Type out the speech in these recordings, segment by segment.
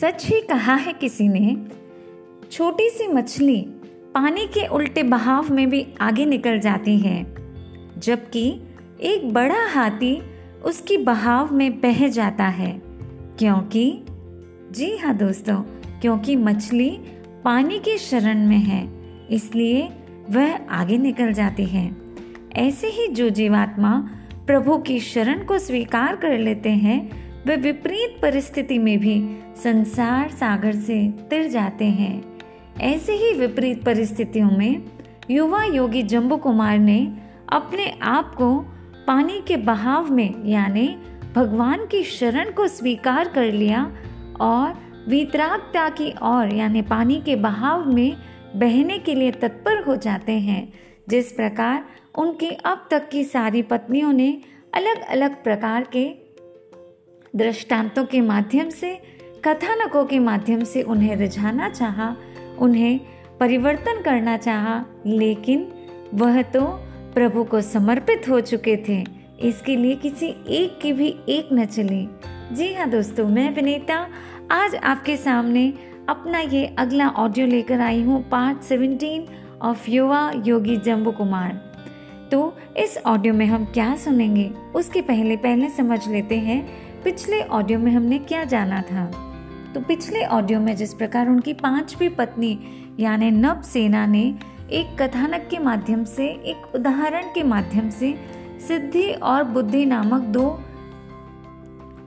सच ही कहा है किसी ने, छोटी सी मछली पानी के उल्टे बहाव में भी आगे निकल जाती है, जबकि एक बड़ा हाथी उसकी बहाव में बह जाता है। क्योंकि, जी हाँ दोस्तों, क्योंकि मछली पानी के शरण में है, इसलिए वह आगे निकल जाती है। ऐसे ही जो जीवात्मा प्रभु की शरण को स्वीकार कर लेते हैं, वे विपरीत परिस्थिति में भी संसार सागर से तिर जाते हैं। ऐसे ही विपरीत परिस्थितियों में युवा योगी जम्बू कुमार ने अपने आप को पानी के बहाव में, यानी भगवान की शरण को स्वीकार कर लिया और वितरागता की ओर, यानी पानी के बहाव में बहने के लिए तत्पर हो जाते हैं। जिस प्रकार उनकी अब तक की सारी पत्नियों ने अलग अलग प्रकार के दृष्टांतों के माध्यम से कथानकों के माध्यम से उन्हें रिझाना चाहा, उन्हें परिवर्तन करना चाहा, लेकिन वह तो प्रभु को समर्पित हो चुके थे। इसके लिए किसी एक की भी एक न चले। जी हाँ दोस्तों मैं विनीता आज आपके सामने अपना ये अगला ऑडियो लेकर आई हूँ पार्ट सेवेंटीन ऑफ़ युवा योगी जम्बू कुमार तो इस ऑडियो में हम क्या सुनेंगे उसके पहले पहले समझ लेते हैं पिछले ऑडियो में हमने क्या जाना था? तो पिछले ऑडियो में जिस प्रकार उनकी पांचवी पत्नी, यानी नव सेना ने एक कथानक के माध्यम से, एक उदाहरण के माध्यम से सिद्धि और बुद्धि नामक दो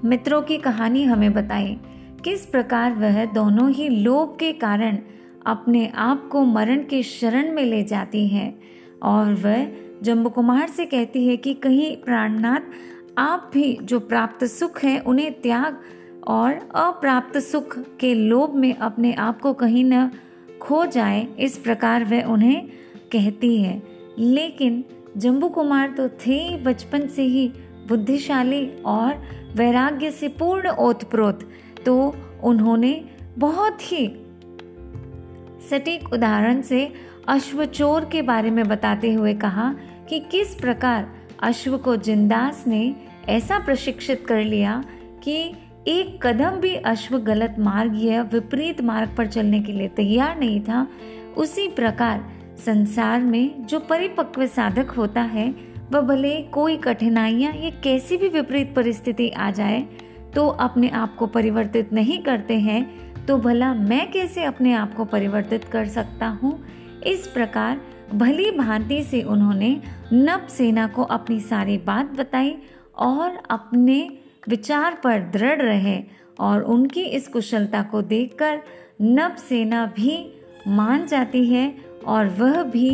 मित्रों की कहानी हमें बताई। किस प्रकार वह दोनों ही लोभ के कारण अपने आप को मरण के शरण में ले जाती है? और वह जम्बू कुमार से कहती है कि कहीं प्राणनाथ आप भी जो प्राप्त सुख है, उन्हें त्याग और अप्राप्त सुख के लोभ में अपने आप को कहीं न खो जाए, इस प्रकार वह उन्हें कहती है। लेकिन जम्बू कुमार तो थे बचपन से ही बुद्धिशाली और वैराग्य से पूर्ण ओतप्रोत तो उन्होंने बहुत ही सटीक उदाहरण से अश्वचोर के बारे में बताते हुए कहा कि किस प्रकार अश्व को जिंदास ने ऐसा प्रशिक्षित कर लिया कि एक कदम भी अश्व गलत मार्ग या विपरीत मार्ग पर चलने के लिए तैयार नहीं था। उसी प्रकार संसार में जो परिपक्व साधक होता है, वह भले कोई कठिनाइयाँ या कैसी भी विपरीत परिस्थिति आ जाए तो अपने आप को परिवर्तित नहीं करते हैं तो भला मैं कैसे अपने आप को परिवर्तित कर सकता हूँ? इस प्रकार भली भांति से उन्होंने नव सेना को अपनी सारी बात बताई और अपने विचार पर दृढ़ रहे और उनकी इस कुशलता को देखकर नव सेना भी मान जाती है और वह भी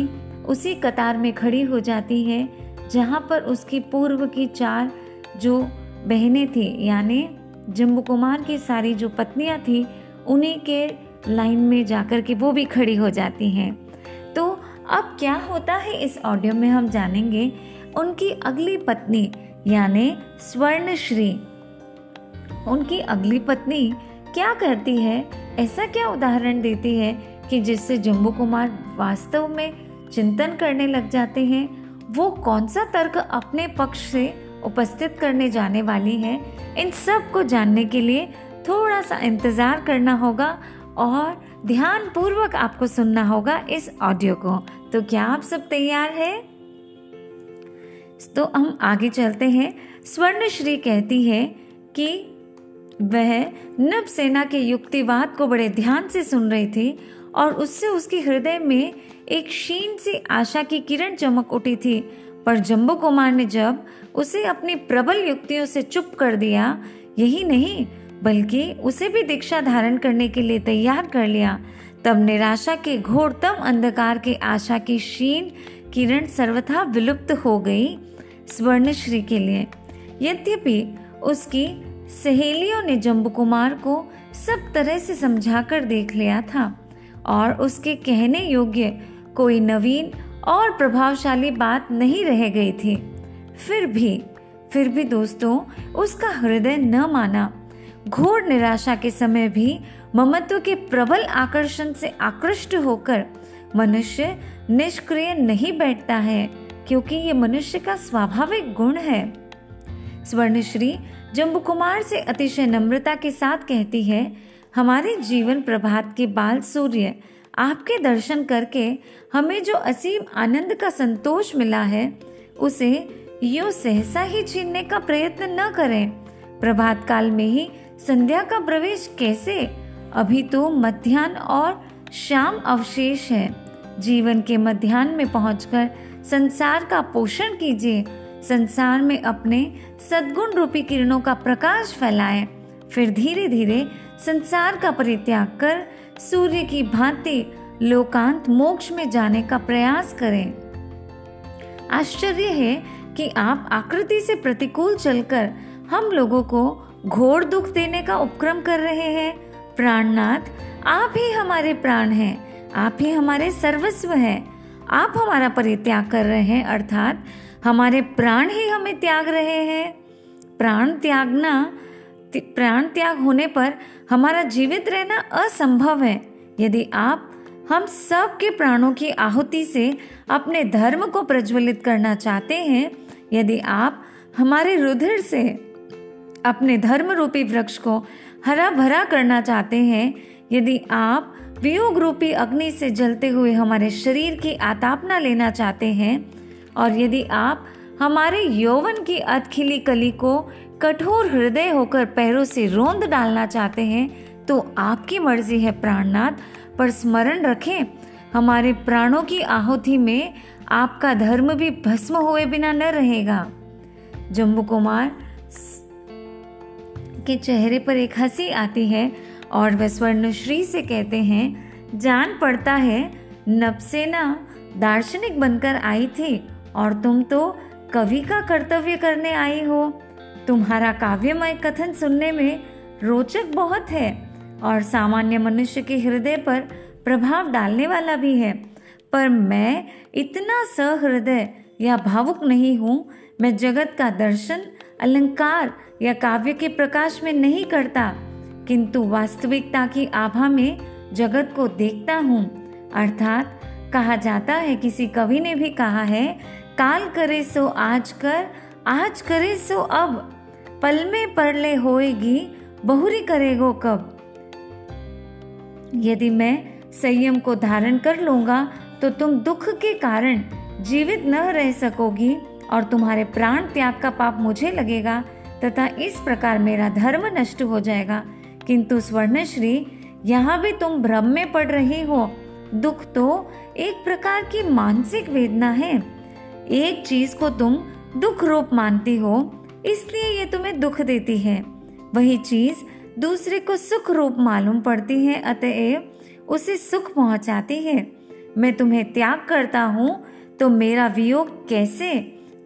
उसी कतार में खड़ी हो जाती है, जहाँ पर उसकी पूर्व की चार जो बहनें थी, यानी जम्बू कुमार की सारी जो पत्नियाँ थी, उन्हीं के लाइन में जाकर के वो भी खड़ी हो जाती हैं। तो अब क्या होता है इस ऑडियो में हम जानेंगे, उनकी अगली पत्नी यानी स्वर्णश्री। उनकी अगली पत्नी क्या करती है? ऐसा क्या उदाहरण देती है कि जिससे जम्बू कुमार वास्तव में चिंतन करने लग जाते हैं? वो कौन सा तर्क अपने पक्ष से उपस्थित करने जाने वाली है? इन सबको जानने के लिए थोड़ा सा इंतज़ार करना होगा और ध्यान पूर्वक आपको सुनना होगा इस ऑडियो को। तो क्या आप सब तैयार हैं? तो हम आगे चलते हैं। स्वर्ण श्री कहती है कि वह नव सेना के युक्तिवाद को बड़े ध्यान से सुन रही थी और उससे उसके हृदय में एक क्षीण सी आशा की किरण चमक उठी थी। पर जम्बू कुमार ने जब उसे अपनी प्रबल युक्तियों से चुप कर दिया, यही नहीं, बल्कि उसे भी दीक्षा धारण करने के लिए तैयार कर लिया, तब निराशा के घोरतम अंधकार के आशा की क्षीण किरण सर्वथा विलुप्त हो गई। स्वर्णश्री के लिए। यद्यपि उसकी सहेलियों ने जम्बू कुमार को सब तरह से समझाकर देख लिया था, और उसके कहने योग्य कोई नवीन और प्रभावशाली बात नहीं रह गई थी। फिर भी फिर भी दोस्तों, उसका हृदय न माना। घोर निराशा के समय भी ममत्व के प्रबल आकर्षण से आकृष्ट होकर मनुष्य निष्क्रिय नहीं बैठता है। क्योंकि ये मनुष्य का स्वाभाविक गुण है। स्वर्णश्री जम्बू कुमार से अतिशय नम्रता के साथ कहती है, हमारे जीवन प्रभात के बाल सूर्य, आपके दर्शन करके हमें जो असीम आनंद का संतोष मिला है, उसे यो सहसा ही छीनने का प्रयत्न न करें। प्रभात काल में ही संध्या का प्रवेश कैसे? अभी तो मध्यान्ह और शाम अवशेष है। जीवन के मध्यान्ह में पहुंचकर संसार का पोषण कीजिए। संसार में अपने सद्गुण रूपी किरणों का प्रकाश फैलाएँ। फिर धीरे धीरे संसार का परित्याग कर सूर्य की भांति लोकांत मोक्ष में जाने का प्रयास करें। आश्चर्य है कि आप आकृति से प्रतिकूल चलकर हम लोगों को घोर दुख देने का उपक्रम कर रहे हैं। प्राणनाथ, आप ही हमारे प्राण हैं। आप ही हमारे सर्वस्व हैं। आप हमारा परित्याग कर रहे हैं, अर्थात हमारे प्राण ही हमें त्याग रहे हैं। प्राण त्यागना प्राण त्याग होने पर हमारा जीवित रहना असंभव है। यदि आप, हम सब के प्राणों की आहुति से अपने धर्म को प्रज्वलित करना चाहते हैं, यदि आप हमारे रुधिर से अपने धर्म रूपी वृक्ष को हरा भरा करना चाहते हैं, यदि आप वियोग रूपी अग्नि से जलते हुए हमारे शरीर की आतापना लेना चाहते हैं। और यदि आप हमारे यौवन की अधखिली कली को कठोर हृदय होकर पैरों से रोंद डालना चाहते हैं तो आपकी मर्ज़ी है प्राणनाथ, पर स्मरण रखें, हमारे प्राणों की आहुति में आपका धर्म भी भस्म हुए बिना न रहेगा। जम्बू कुमार के चेहरे पर एक हँसी आती है और वह स्वर्णश्री से कहते हैं, जान पड़ता है नबसेना दार्शनिक बनकर आई थी और तुम तो कवि का कर्तव्य करने आई हो। तुम्हारा काव्यमय कथन सुनने में रोचक बहुत है और सामान्य मनुष्य के हृदय पर प्रभाव डालने वाला भी है। पर मैं इतना सहृदय या भावुक नहीं हूँ, मैं जगत का दर्शन, अलंकार या काव्य के प्रकाश में नहीं करता। किंतु वास्तविकता की आभा में जगत को देखता हूँ। अर्थात कहा जाता है, किसी कवि ने भी कहा है, काल करे सो आज कर, आज करे सो अब। पल में परले होएगी, बहुरी करेगो कब। यदि मैं संयम को धारण कर लूँगा तो तुम दुख के कारण जीवित न रह सकोगी और तुम्हारे प्राण त्याग का पाप मुझे लगेगा, तथा इस प्रकार मेरा धर्म नष्ट हो जाएगा। किंतु स्वर्णश्री, यहाँ भी तुम भ्रम में पड़ रही हो। दुख तो एक प्रकार की मानसिक वेदना है। एक चीज़ को तुम दुख रूप मानती हो, इसलिए ये तुम्हें दुख देती है। वही चीज़ दूसरे को सुख रूप मालूम पड़ती है, अतएव उसे सुख पहुंचाती है। मैं तुम्हें त्याग करता हूँ तो मेरा वियोग कैसे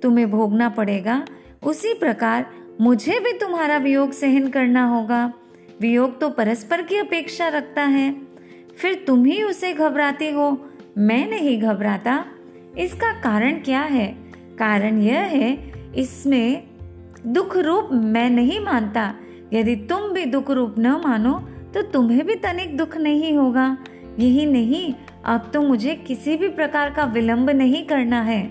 तुम्हें भोगना पड़ेगा? उसी प्रकार मुझे भी तुम्हारा वियोग सहन करना होगा। वियोग तो परस्पर की अपेक्षा रखता है। फिर तुम ही उसे घबराती हो। मैं नहीं घबराता। इसका कारण क्या है? कारण यह है, इसमें दुख रूप मैं नहीं मानता। यदि तुम भी दुख रूप न मानो तो तुम्हें भी तनिक दुख नहीं होगा। यही नहीं, अब तो मुझे किसी भी प्रकार का विलंब नहीं करना है।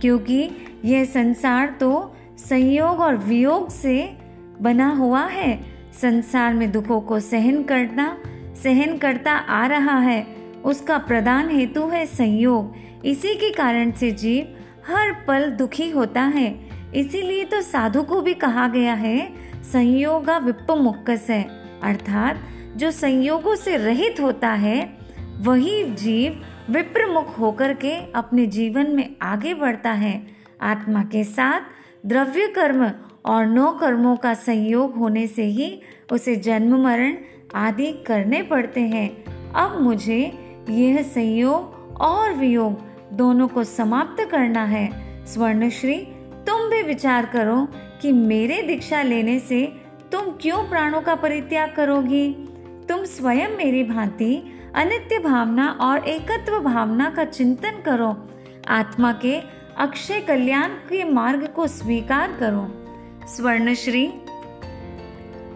क्योंकि यह संसार तो संयोग और वियोग से बना हुआ है। संसार में दुखों को सहन करना सहन करता आ रहा है। उसका प्रदान हेतु है संयोग। इसी के कारण से जीव हर पल दुखी होता है। इसीलिए तो साधु को भी कहा गया है, संयोगा विप्पमुक्कस है। अर्थात, जो संयोगों से रहित होता है, वही जीव विप्रमुख होकर के अपने जीवन में आगे बढ़ता है। आत्मा के साथ द्रव्य कर्म और नौ कर्मों का संयोग होने से ही उसे जन्म, मरण आदि करने पड़ते हैं। अब मुझे यह संयोग और वियोग दोनों को समाप्त करना है। स्वर्णश्री, तुम भी विचार करो कि मेरे दीक्षा लेने से तुम क्यों प्राणों का परित्याग करोगी? तुम स्वयं मेरी भांति अनित्य भावना और एकत्व भावना का चिंतन करो। आत्मा के अक्षय कल्याण के मार्ग को स्वीकार करो। स्वर्णश्री,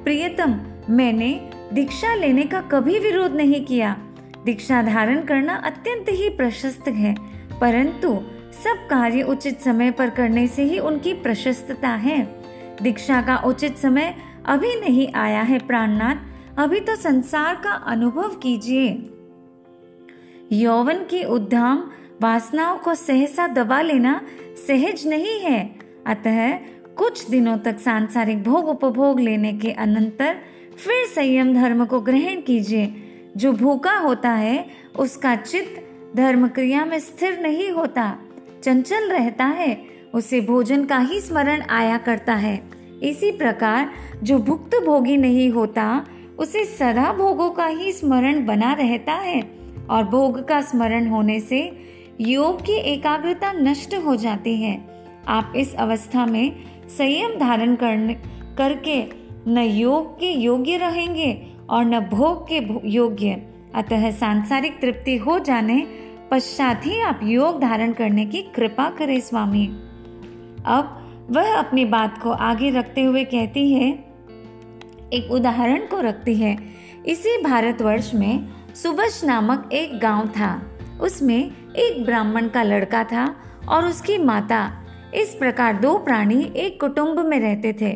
प्रियतम, मैंने दीक्षा लेने का कभी विरोध नहीं किया। दीक्षा धारण करना अत्यंत ही प्रशस्त है, परंतु सब कार्य उचित समय पर करने से ही उनकी प्रशस्तता है। दीक्षा का उचित समय अभी नहीं आया है, प्राणनाथ, अभी तो संसार का अनुभव कीजिए। यौवन की उद्धाम, वासनाओं को सहसा दबा लेना सहज नहीं है। अतः कुछ दिनों तक सांसारिक भोग उपभोग लेने के अनंतर फिर संयम धर्म को ग्रहण कीजिए। जो भूखा होता है, उसका चित्त धर्म क्रिया में स्थिर नहीं होता। चंचल रहता है, उसे भोजन का ही स्मरण आया करता है। इसी प्रकार, जो भुक्त भोगी नहीं होता, उसे सदा भोगों का ही स्मरण बना रहता है और भोग का स्मरण होने से योग की एकाग्रता नष्ट हो जाती है। आप इस अवस्था में संयम धारण करने, करके न योग के योग्य रहेंगे और न भोग के योग्य। अतः सांसारिक तृप्ति हो जाने पश्चात ही आप योग धारण करने की कृपा करें, स्वामी। अब वह अपनी बात को आगे रखते हुए कहती है, एक उदाहरण को रखती है। इसी भारतवर्ष में सुबश नामक एक गाँव था। उसमें एक ब्राह्मण का लड़का था और उसकी माता इस प्रकार दो प्राणी एक कुटुंब में रहते थे।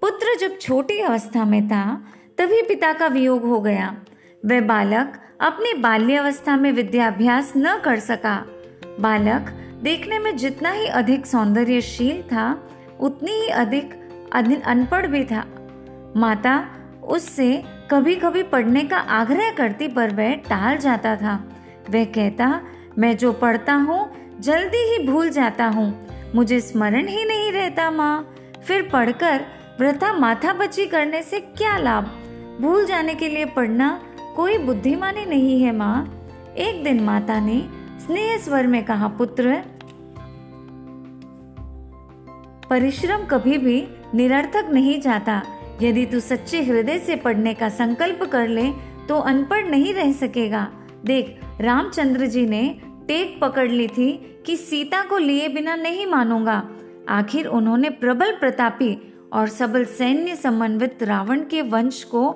पुत्र जब छोटी अवस्था में था, तभी पिता का वियोग हो गया। वह बालक अपनी बाल्यावस्था में विद्याभ्यास न कर सका। बालक देखने में जितना ही अधिक सौंदर्यशील था, उतनी ही अधिक अनपढ़ भी था। माता उससे कभी कभी पढ़ने का आग्रह करती पर वह टाल जाता था। वह कहता, मैं जो पढ़ता हूँ, जल्दी ही भूल जाता हूँ। मुझे स्मरण ही नहीं रहता, माँ। फिर पढ़कर वृथा माथा बची करने से क्या लाभ? भूल जाने के लिए पढ़ना कोई बुद्धिमानी नहीं है, माँ। एक दिन माता ने स्नेह स्वर में कहा, पुत्र, परिश्रम कभी भी निरर्थक नहीं जाता। यदि तू सच्चे हृदय से पढ़ने का संकल्प कर ले तो अनपढ़ नहीं रह सकेगा। देख, रामचंद्र जी ने टेक पकड़ ली थी कि सीता को लिए बिना नहीं मानूँगा। आखिर उन्होंने प्रबल प्रतापी और सबल सैन्य समन्वित रावण के वंश को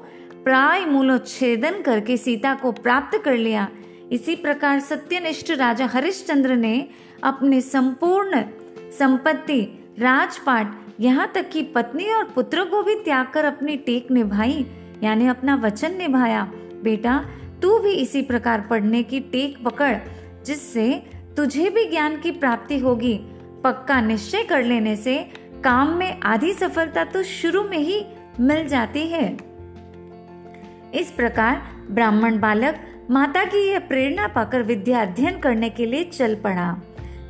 प्राय मूलोच्छेदन करके सीता को प्राप्त कर लिया। इसी प्रकार सत्यनिष्ठ राजा हरिश्चंद्र ने अपने संपूर्ण संपत्ति, राजपाट, यहाँ तक कि पत्नी और पुत्र को भी त्याग कर अपनी टेक निभाई, यानी अपना वचन निभाया। बेटा, तू भी इसी प्रकार पढ़ने की टेक पकड़। जिससे तुझे भी ज्ञान की प्राप्ति होगी। पक्का निश्चय कर लेने से काम में आधी सफलता तो शुरू में ही मिल जाती है। इस प्रकार ब्राह्मण बालक माता की यह प्रेरणा पाकर विद्या अध्ययन करने के लिए चल पड़ा।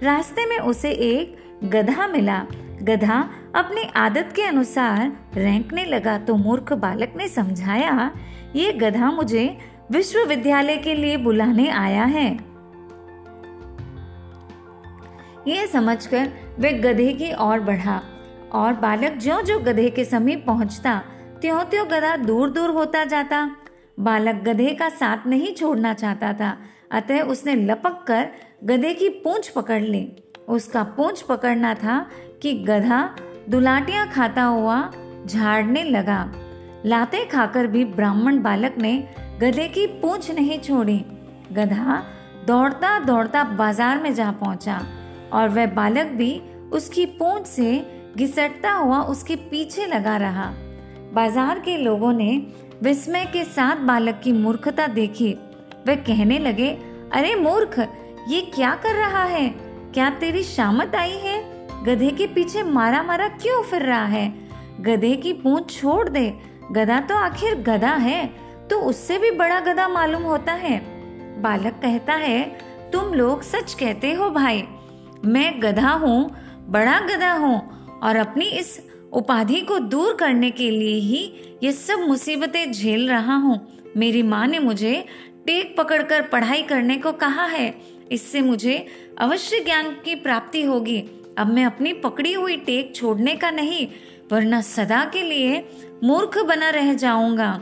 रास्ते में उसे एक गधा मिला। गधा अपनी आदत के अनुसार रैंकने लगा तो मूर्ख बालक ने समझाया, ये गधा मुझे विश्वविद्यालय के लिए बुलाने आया है। यह समझकर वह गधे की ओर बढ़ा और बालक जो जो गधे के समीप पहुँचता त्यों त्यों गधा दूर दूर होता जाता। बालक गधे का साथ नहीं छोड़ना चाहता था, अतः उसने लपक कर गधे की पूंछ पकड़ ली। उसका पूंछ पकड़ना था कि गधा दुलाटियाँ खाता हुआ झाड़ने लगा। लाते खाकर भी ब्राह्मण बालक ने गधे की पूंछ नहीं छोड़ी। गधा दौड़ता दौड़ता बाज़ार में जा पहुँचा। और वह बालक भी उसकी पूंछ से घिसटता हुआ उसके पीछे लगा रहा। बाज़ार के लोगों ने विस्मय के साथ बालक की मूर्खता देखी। वे कहने लगे, अरे मूर्ख, ये क्या कर रहा है? क्या तेरी शामत आई है? गधे के पीछे मारा मारा क्यों फिर रहा है? गधे की पूंछ छोड़ दे, गधा तो आखिर गधा है तो उससे भी बड़ा गधा मालूम होता है। बालक कहता है, तुम लोग सच कहते हो भाई मैं गधा हूँ, बड़ा गधा हूँ और अपनी इस उपाधि को दूर करने के लिए ही ये सब मुसीबतें झेल रहा हूँ। मेरी माँ ने मुझे टेक पकड़कर पढ़ाई करने को कहा है। इससे मुझे अवश्य ज्ञान की प्राप्ति होगी। अब मैं अपनी पकड़ी हुई टेक छोड़ने का नहीं, वरना सदा के लिए मूर्ख बना रह जाऊँगा।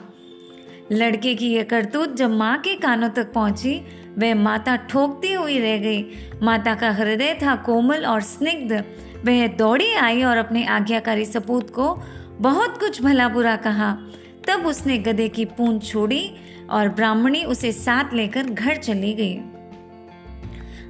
लड़के की यह करतूत जब माँ के कानों तक पहुँची वह माता ठोकती हुई रह गई। माता का हृदय था कोमल और स्निग्ध। वह दौड़ी आई और अपने आज्ञाकारी सपूत को बहुत कुछ भला बुरा कहा। तब उसने गधे की पूंछ छोड़ी और ब्राह्मणी उसे साथ लेकर घर चली गई।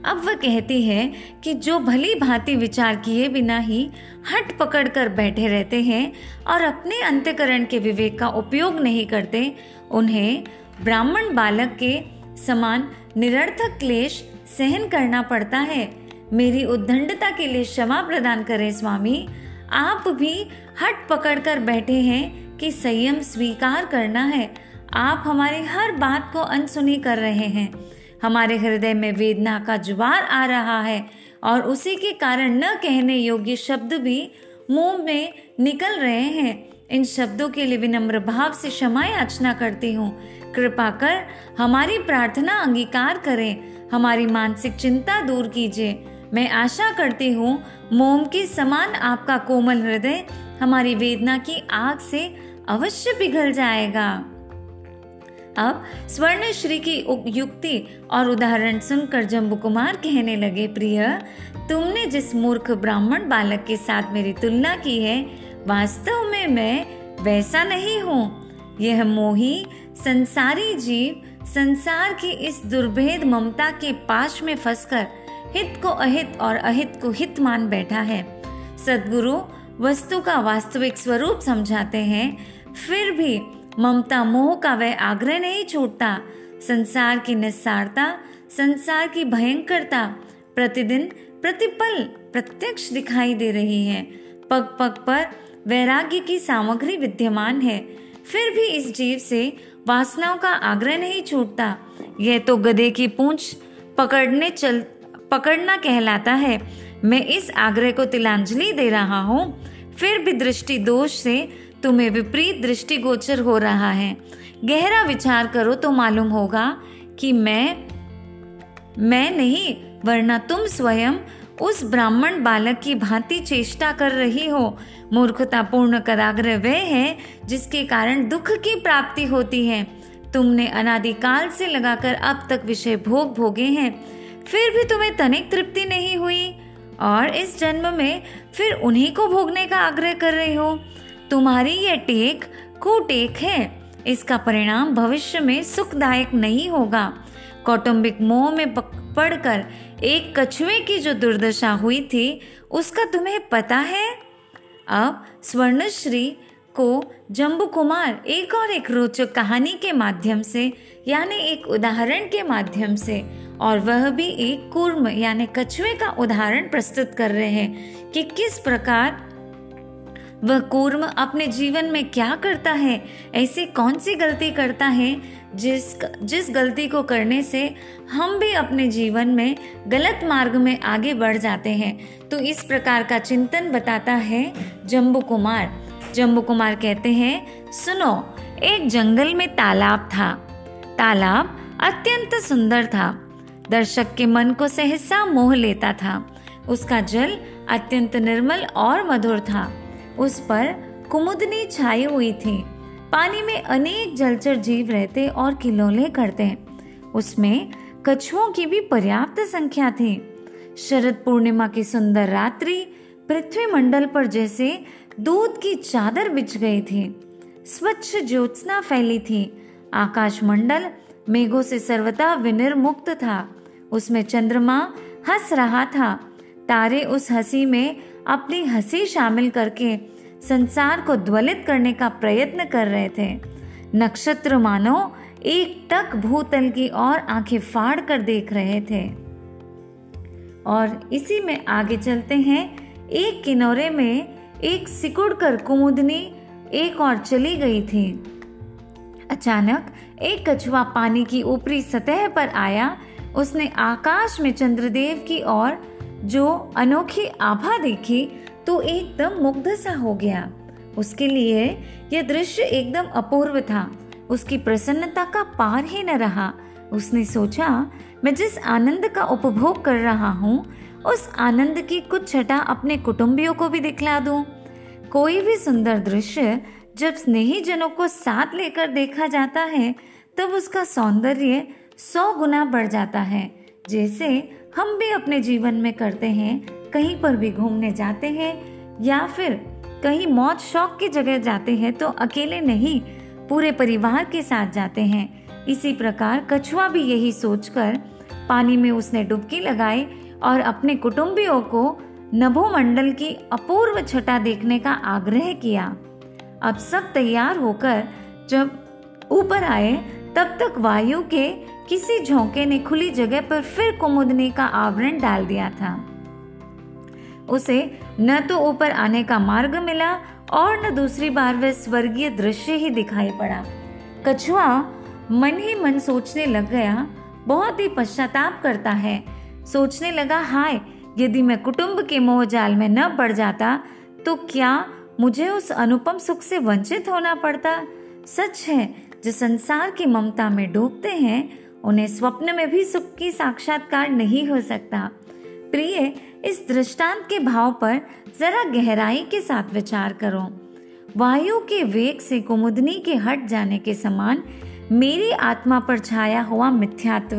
अब वह कहती है कि जो भली भांति विचार किए बिना ही हट पकड़ कर बैठे रहते हैं और अपने अंत्यकरण के विवेक का उपयोग नहीं करते, उन्हें ब्राह्मण बालक के समान निरर्थक क्लेश सहन करना पड़ता है। मेरी उद्दंडता के लिए क्षमा प्रदान करें स्वामी। आप भी हट पकड़ कर बैठे हैं कि संयम स्वीकार करना है। आप हमारी हर बात को अनसुनी कर रहे हैं। हमारे हृदय में वेदना का जुबार आ रहा है और उसी के कारण न कहने योग्य शब्द भी मुँह में निकल रहे हैं। इन शब्दों के लिए विनम्र भाव से क्षमा याचना करती हूँ। कृपा कर हमारी प्रार्थना अंगीकार करें। हमारी मानसिक चिंता दूर कीजिए। मैं आशा करती हूँ मोम के समान आपका कोमल हृदय हमारी वेदना की आग से अवश्य पिघल जाएगा। अब स्वर्ण श्री की युक्ति और उदाहरण सुनकर जम्बू कुमार कहने लगे, प्रिय, तुमने जिस मूर्ख ब्राह्मण बालक के साथ मेरी तुलना की है, वास्तव में मैं वैसा नहीं हूँ। यह मोही संसारी जीव संसार की इस दुर्भेद ममता के पाश में फंसकर हित को अहित और अहित को हित मान बैठा है। सदगुरु वस्तु का वास्तविक स्वरूप समझाते हैं, फिर भी ममता मोह का वह आग्रह नहीं छूटता। संसार की निस्सारता, संसार की भयंकरता प्रतिदिन प्रतिपल प्रत्यक्ष दिखाई दे रही है। पग पग पर वैराग्य की सामग्री विद्यमान है। फिर भी इस जीव से वासनाओं का आग्रह नहीं छूटता। यह तो गधे की पूंछ पकड़ने चल, पकड़ना कहलाता है। मैं इस आग्रह को तिलांजलि दे रहा हूँ। फिर भी दृष्टि दोष से तुम्हें विपरीत दृष्टि गोचर हो रहा है। गहरा विचार करो तो मालूम होगा कि मैं मैं नहीं, वरना तुम स्वयं उस ब्राह्मण बालक की भांति चेष्टा कर रही हो। मूर्खता पूर्ण कराग्रह वह है, जिसके कारण दुख की प्राप्ति होती है। तुमने अनादिकाल से लगाकर अब तक विषय भोग भोगे हैं, फिर भी तुम्हें तनिक तृप्ति नहीं हुई। और इस जन्म में फिर उन्हीं को भोगने का आग्रह कर रही हो। तुम्हारी यह टेक कुटेक है। इसका परिणाम भविष्य में सुखदायक नहीं होगा। कौटुंबिक मोह में पड़कर एक कछुए की जो दुर्दशा हुई थी, उसका तुम्हें पता है? अब स्वर्णश्री को जम्बू कुमार एक और एक रोचक कहानी के माध्यम से, यानी एक उदाहरण के माध्यम से, और वह भी एक कूर्म, यानी कछुए का उदाहरण प्रस्तुत कर रहे हैं कि किस प्रकार वह कूर्म अपने जीवन में क्या करता है, ऐसी कौन सी गलती करता है जिस जिस गलती को करने से हम भी अपने जीवन में गलत मार्ग में आगे बढ़ जाते हैं। तो इस प्रकार का चिंतन बताता है जम्बू कुमार। जम्बू कुमार कहते हैं, सुनो, एक जंगल में तालाब था। तालाब अत्यंत सुंदर था। दर्शक के मन को सहसा मोह लेता था। उसका जल अत्यंत निर्मल और मधुर था। उस पर कुमुदनी छाई हुई थी। पानी में अनेक जलचर जीव रहते और किलोले करते उसमें कछुओं की भी पर्याप्त संख्या थी। शरद पूर्णिमा की सुंदर रात्रि पृथ्वी मंडल पर जैसे दूध की चादर बिछ गई थी। स्वच्छ ज्योत्सना फैली थी। आकाश मंडल मेघों से सर्वथा विनिर्मुक्त था। उसमें चंद्रमा हंस रहा था। तारे उस हँसी में अपनी हँसी शामिल करके संसार को द्वलित करने का प्रयत्न कर रहे थे। नक्षत्र मानो एक टक भूतल की और आँखें फाड़ कर देख रहे थे। और इसी में आगे चलते हैं। एक किनारे में एक सिकुड़ कर कुमुदनी एक और चली गई थी। अचानक एक कछुआ पानी की ऊपरी सतह पर आया। उसने आकाश में चंद्रदेव की ओर जो अनोखी आभा देखी तो एकदम मुग्ध सा हो गया। उसके लिए यह दृश्य एकदम अपूर्व था। उसकी प्रसन्नता का पार ही न रहा। उसने सोचा, मैं जिस आनंद का उपभोग कर रहा हूँ, उस आनंद की कुछ छटा अपने कुटुंबियों को भी दिखला दूँ। कोई भी सुंदर दृश्य जब स्नेही जनों को साथ लेकर देखा जाता है, तब उसका सौंदर्य सौ गुना बढ़ जाता है। जैसे हम भी अपने जीवन में करते हैं कहीं पर भी घूमने जाते हैं या फिर कहीं मौज शौक की जगह जाते हैं तो अकेले नहीं, पूरे परिवार के साथ जाते हैं। इसी प्रकार कछुआ भी यही सोचकर पानी में उसने डुबकी लगाई और अपने कुटुंबियों को नभोमंडल की अपूर्व छटा देखने का आग्रह किया। अब सब तैयार होकर जब ऊपर आए, तब तक वायु के किसी झोंके ने खुली जगह पर फिर कुमुदनी का आवरण डाल दिया था। उसे न तो ऊपर आने का मार्ग मिला और न दूसरी बार वह स्वर्गीय दृश्य ही दिखाई पड़ा। कछुआ मन ही मन सोचने लग गया, बहुत ही पश्चाताप करता है। सोचने लगा, हाय, यदि मैं कुटुंब के मोह जाल में न पड़ जाता तो क्या मुझे उस अनुपम सुख से वंचित होना पड़ता? सच है, जो संसार की ममता में डूबते हैं, उन्हें स्वप्न में भी सुख की साक्षात्कार नहीं हो सकता। प्रिय, इस दृष्टांत के भाव पर जरा गहराई के साथ विचार करो। वायु के वेग से कुमुदनी के हट जाने के समान मेरी आत्मा पर छाया हुआ मिथ्यात्व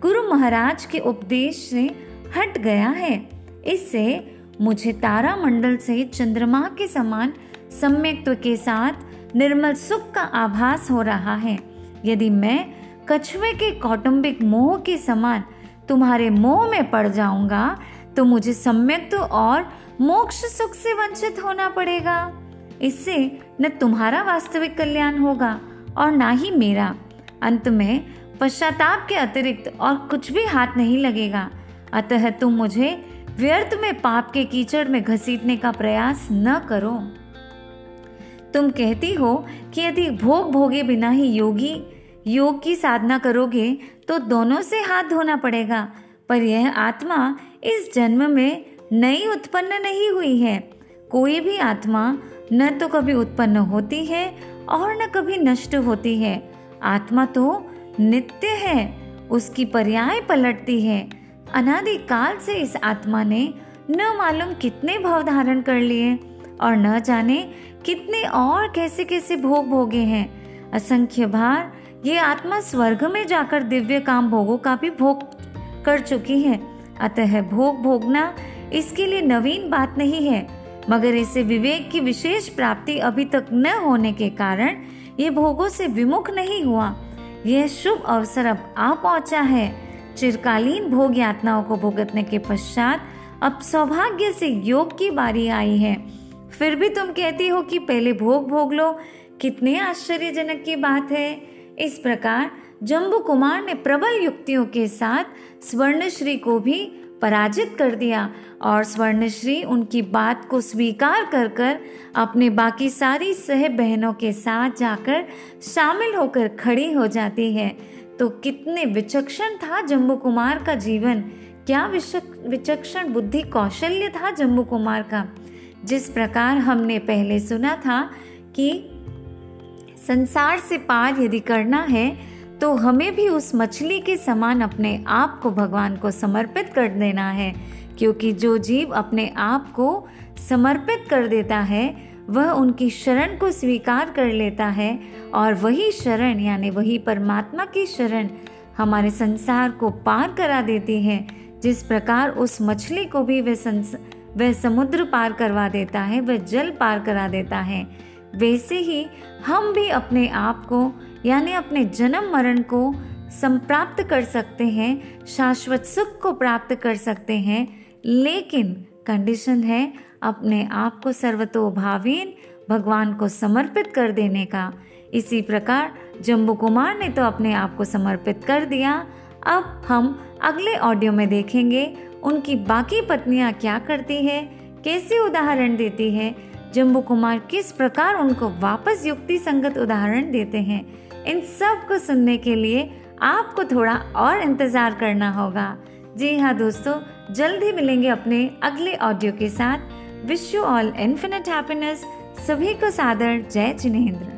गुरु महाराज के उपदेश से हट गया है। इससे मुझे तारा मंडल से चंद्रमा के समान सम्यक्त्व के साथ निर्मल सुख का आभास हो रहा है। यदि मैं कछुए के कौटुंबिक मोह के समान तुम्हारे मोह में पड़ जाऊँगा तो मुझे सम्यक्त्व और मोक्ष सुख से वंचित होना पड़ेगा। इससे न तुम्हारा वास्तविक कल्याण होगा और ना ही मेरा। अंत में पश्चाताप के अतिरिक्त और कुछ भी हाथ नहीं लगेगा। अतः तुम मुझे व्यर्थ में पाप के कीचड़ में घसीटने का प्रयास न करो। तुम कहती हो कि यदि भोग भोगे बिना ही योगी योग की साधना करोगे तो दोनों से हाथ धोना पड़ेगा। पर यह आत्मा इस जन्म में नई उत्पन्न नहीं हुई है। कोई भी आत्मा न तो कभी उत्पन्न होती है और न कभी नष्ट होती है। आत्मा तो नित्य है, उसकी पर्याय पलटती है। अनादि काल से इस आत्मा ने न मालूम कितने भाव धारण कर लिए और न जाने कितने और कैसे कैसे भोग भोगे हैं। असंख्य भार ये आत्मा स्वर्ग में जाकर दिव्य काम भोगों का भी भोग कर चुकी है। अतः भोग भोगना इसके लिए नवीन बात नहीं है, मगर इसे विवेक की विशेष प्राप्ति अभी तक न होने के कारण ये भोगों से विमुख नहीं हुआ। यह शुभ अवसर अब आ पहुँचा है। चिरकालीन भोग यातनाओं को भुगतने के पश्चात अब सौभाग्य से योग की बारी आई है। फिर भी तुम कहती हो कि पहले भोग भोग लो। कितने आश्चर्यजनक की बात है। इस प्रकार जम्बू कुमार ने प्रबल युक्तियों के साथ स्वर्णश्री को भी पराजित कर दिया और स्वर्णश्री उनकी बात को स्वीकार कर कर अपने बाकी सारी सह बहनों के साथ जाकर शामिल होकर खड़ी हो जाती है। तो कितने विचक्षण था जम्बू कुमार का जीवन। क्या विचक्षण बुद्धि कौशल्य था जम्बू कुमार का। जिस प्रकार हमने पहले सुना था कि संसार से पार यदि करना है तो हमें भी उस मछली के समान अपने आप को भगवान को समर्पित कर देना है, क्योंकि जो जीव अपने आप को समर्पित कर देता है, वह उनकी शरण को स्वीकार कर लेता है, और वही शरण, यानी वही परमात्मा की शरण हमारे संसार को पार करा देती है, जिस प्रकार उस मछली को भी वह संस, वह समुद्र पार करवा देता है, वह जल पार करा देता है। वैसे ही हम भी अपने आप को, यानी अपने जन्म मरण को संप्राप्त कर सकते हैं, शाश्वत सुख को प्राप्त कर सकते हैं, लेकिन कंडीशन है अपने आप को सर्वतोभावीन भगवान को समर्पित कर देने का। इसी प्रकार जम्बू कुमार ने तो अपने आप को समर्पित कर दिया। अब हम अगले ऑडियो में देखेंगे, उनकी बाकी पत्नियाँ क्या करती है, कैसे उदाहरण देती है जम्बू कुमार किस प्रकार उनको वापस युक्ति संगत उदाहरण देते हैं? इन सबको सुनने के लिए आपको थोड़ा और इंतज़ार करना होगा। जी हाँ दोस्तों, जल्द ही मिलेंगे अपने अगले ऑडियो के साथ। Wish you all infinite happiness सभी को सादर। जय जिनेन्द्र।